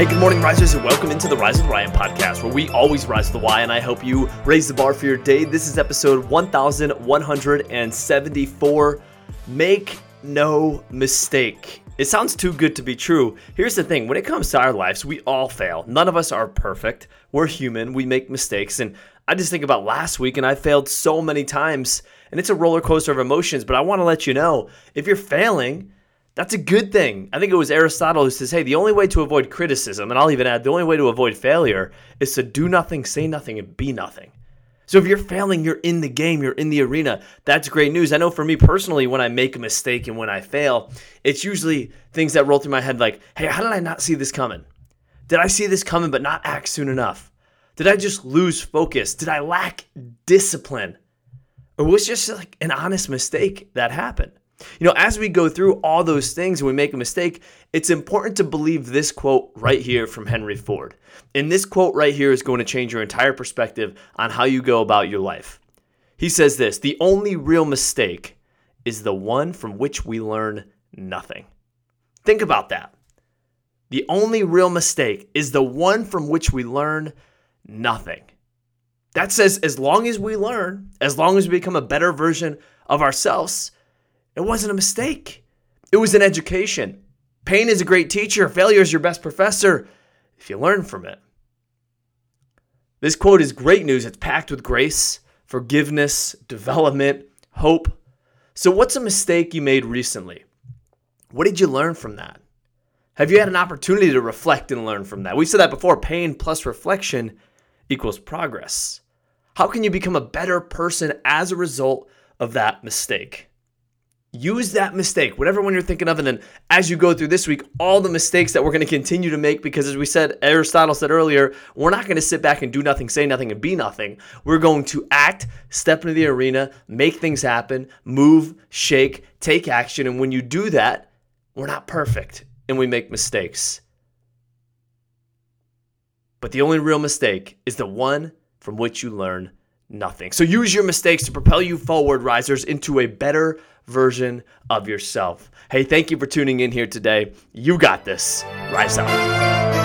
Hey, good morning, risers, and welcome into the Rise with Ryan podcast, where we always rise to the why, and I hope you raise the bar for your day. This is episode 1174. Make no mistake. It sounds too good to be true. Here's the thing when it comes to our lives, we all fail. None of us are perfect. We're human, we make mistakes. And I just think about last week, and I failed so many times, and it's a roller coaster of emotions. But I want to let you know if you're failing, that's a good thing. I think it was Aristotle who says, hey, the only way to avoid criticism, and I'll even add, the only way to avoid failure is to do nothing, say nothing, and be nothing. So if you're failing, you're in the game, you're in the arena. That's great news. I know for me personally, when I make a mistake and when I fail, it's usually things that roll through my head like, hey, how did I not see this coming? Did I see this coming but not act soon enough? Did I just lose focus? Did I lack discipline? Or was just like an honest mistake that happened? You know, as we go through all those things and we make a mistake, it's important to believe this quote right here from Henry Ford. And this quote right here is going to change your entire perspective on how you go about your life. He says this The only real mistake is the one from which we learn nothing. Think about that. The only real mistake is the one from which we learn nothing. That says, as long as we learn, as long as we become a better version of ourselves, it wasn't a mistake. It was an education. Pain is a great teacher, failure is your best professor if you learn from it. This quote is great news. It's packed with grace, forgiveness, development, hope. So, what's a mistake you made recently? What did you learn from that? Have you had an opportunity to reflect and learn from that? We said that before pain plus reflection equals progress. How can you become a better person as a result of that mistake? Use that mistake, whatever one you're thinking of, and then as you go through this week, all the mistakes that we're going to continue to make, because as we said, Aristotle said earlier, we're not going to sit back and do nothing, say nothing, and be nothing. We're going to act, step into the arena, make things happen, move, shake, take action. And when you do that, we're not perfect and we make mistakes. But the only real mistake is the one from which you learn nothing. So use your mistakes to propel you forward, risers, into a better version of yourself. Hey, thank you for tuning in here today. You got this. Rise up.